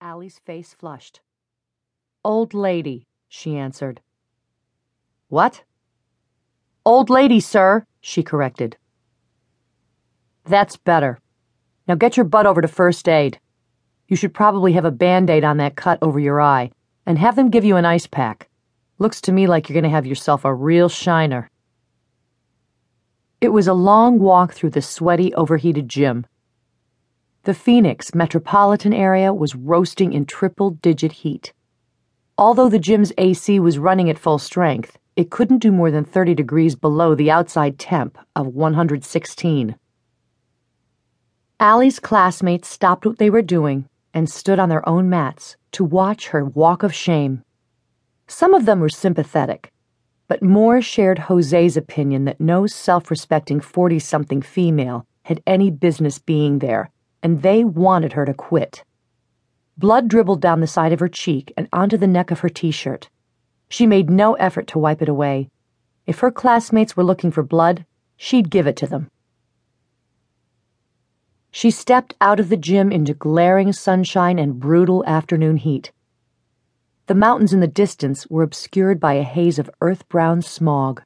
Ali's face flushed. Old lady, she answered. What? Old lady, sir, she corrected. That's better. Now get your butt over to first aid. You should probably have a band aid on that cut over your eye, and have them give you an ice pack. Looks to me like you're going to have yourself a real shiner. It was a long walk through the sweaty, overheated gym. The Phoenix metropolitan area was roasting in triple digit heat. Although the gym's AC was running at full strength, it couldn't do more than 30 degrees below the outside temp of 116. Ali's classmates stopped what they were doing and stood on their own mats to watch her walk of shame. Some of them were sympathetic, but more shared Jose's opinion that no self respecting 40 something female had any business being there, and they wanted her to quit. Blood dribbled down the side of her cheek and onto the neck of her t shirt. She made no effort to wipe it away. If her classmates were looking for blood, she'd give it to them. She stepped out of the gym into glaring sunshine and brutal afternoon heat. The mountains in the distance were obscured by a haze of earth brown smog.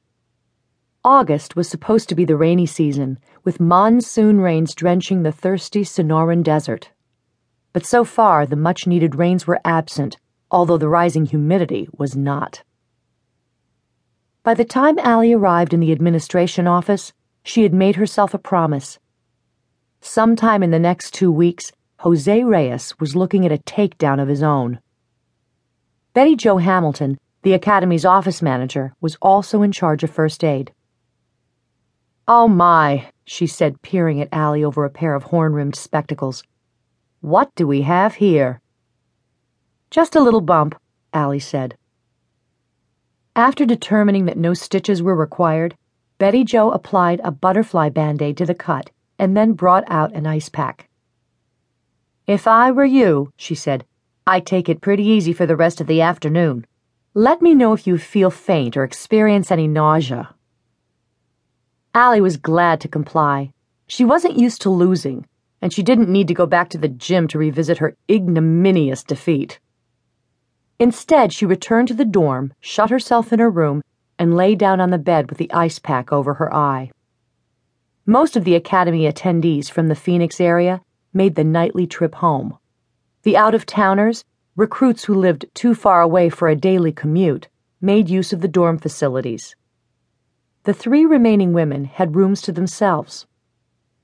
August was supposed to be the rainy season, with monsoon rains drenching the thirsty Sonoran desert. But so far, the much needed rains were absent, although the rising humidity was not. By the time Ali arrived in the administration office, she had made herself a promise. Sometime in the next two weeks, Jose Reyes was looking at a takedown of his own. Betty Jo Hamilton, the Academy's office manager, was also in charge of first aid. Oh my, she said, peering at Ali over a pair of horn rimmed spectacles. What do we have here? Just a little bump, Ali said. After determining that no stitches were required, Betty Jo applied a butterfly band aid to the cut and then brought out an ice pack. If I were you, she said, I'd take it pretty easy for the rest of the afternoon. Let me know if you feel faint or experience any nausea. Ali was glad to comply. She wasn't used to losing and she didn't need to go back to the gym to revisit her ignominious defeat. Instead, she returned to the dorm, shut herself in her room, and lay down on the bed with the ice pack over her eye. Most of the academy attendees from the Phoenix area made the nightly trip home. The out of towners, recruits who lived too far away for a daily commute, made use of the dorm facilities. The three remaining women had rooms to themselves.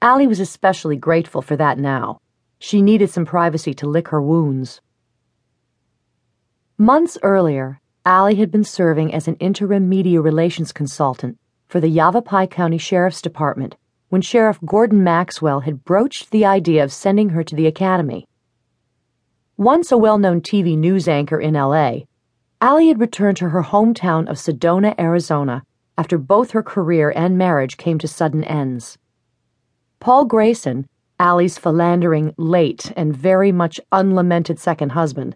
Ali was especially grateful for that now. She needed some privacy to lick her wounds. Months earlier, Ali had been serving as an interim media relations consultant for the Yavapai County Sheriff's Department when Sheriff Gordon Maxwell had broached the idea of sending her to the academy. Once a well known TV news anchor in LA, Ali had returned to her hometown of Sedona, Arizona, after both her career and marriage came to sudden ends. Paul Grayson, Ali's philandering, late, and very much unlamented second husband,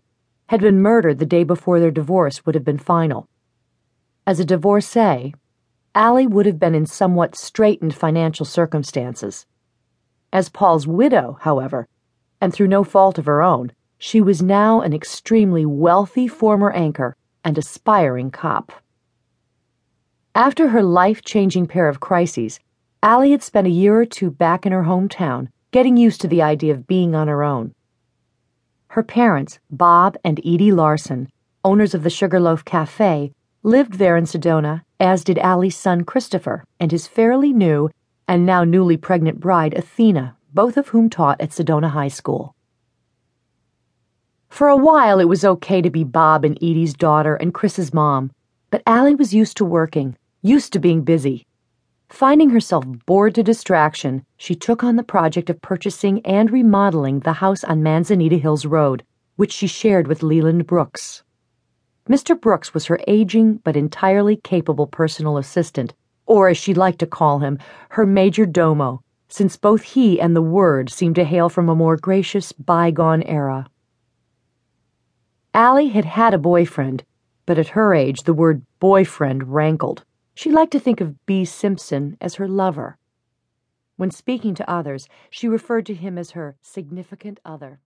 had been murdered the day before their divorce would have been final. As a divorcee, Ali would have been in somewhat straitened financial circumstances. As Paul's widow, however, and through no fault of her own, she was now an extremely wealthy former anchor and aspiring cop. After her life changing pair of crises, Ali had spent a year or two back in her hometown, getting used to the idea of being on her own. Her parents, Bob and Edie Larson, owners of the Sugarloaf Cafe, lived there in Sedona, as did Ali's son Christopher and his fairly new and now newly pregnant bride Athena, both of whom taught at Sedona High School. For a while, it was okay to be Bob and Edie's daughter and Chris's mom, but Ali was used to working, used to being busy. Finding herself bored to distraction, she took on the project of purchasing and remodeling the house on Manzanita Hills Road, which she shared with Leland Brooks. Mr. Brooks was her aging but entirely capable personal assistant, or as she liked to call him, her major domo, since both he and the word seemed to hail from a more gracious bygone era. Ali had had a boyfriend, but at her age the word boyfriend rankled. She liked to think of B. Simpson as her lover. When speaking to others, she referred to him as her significant other.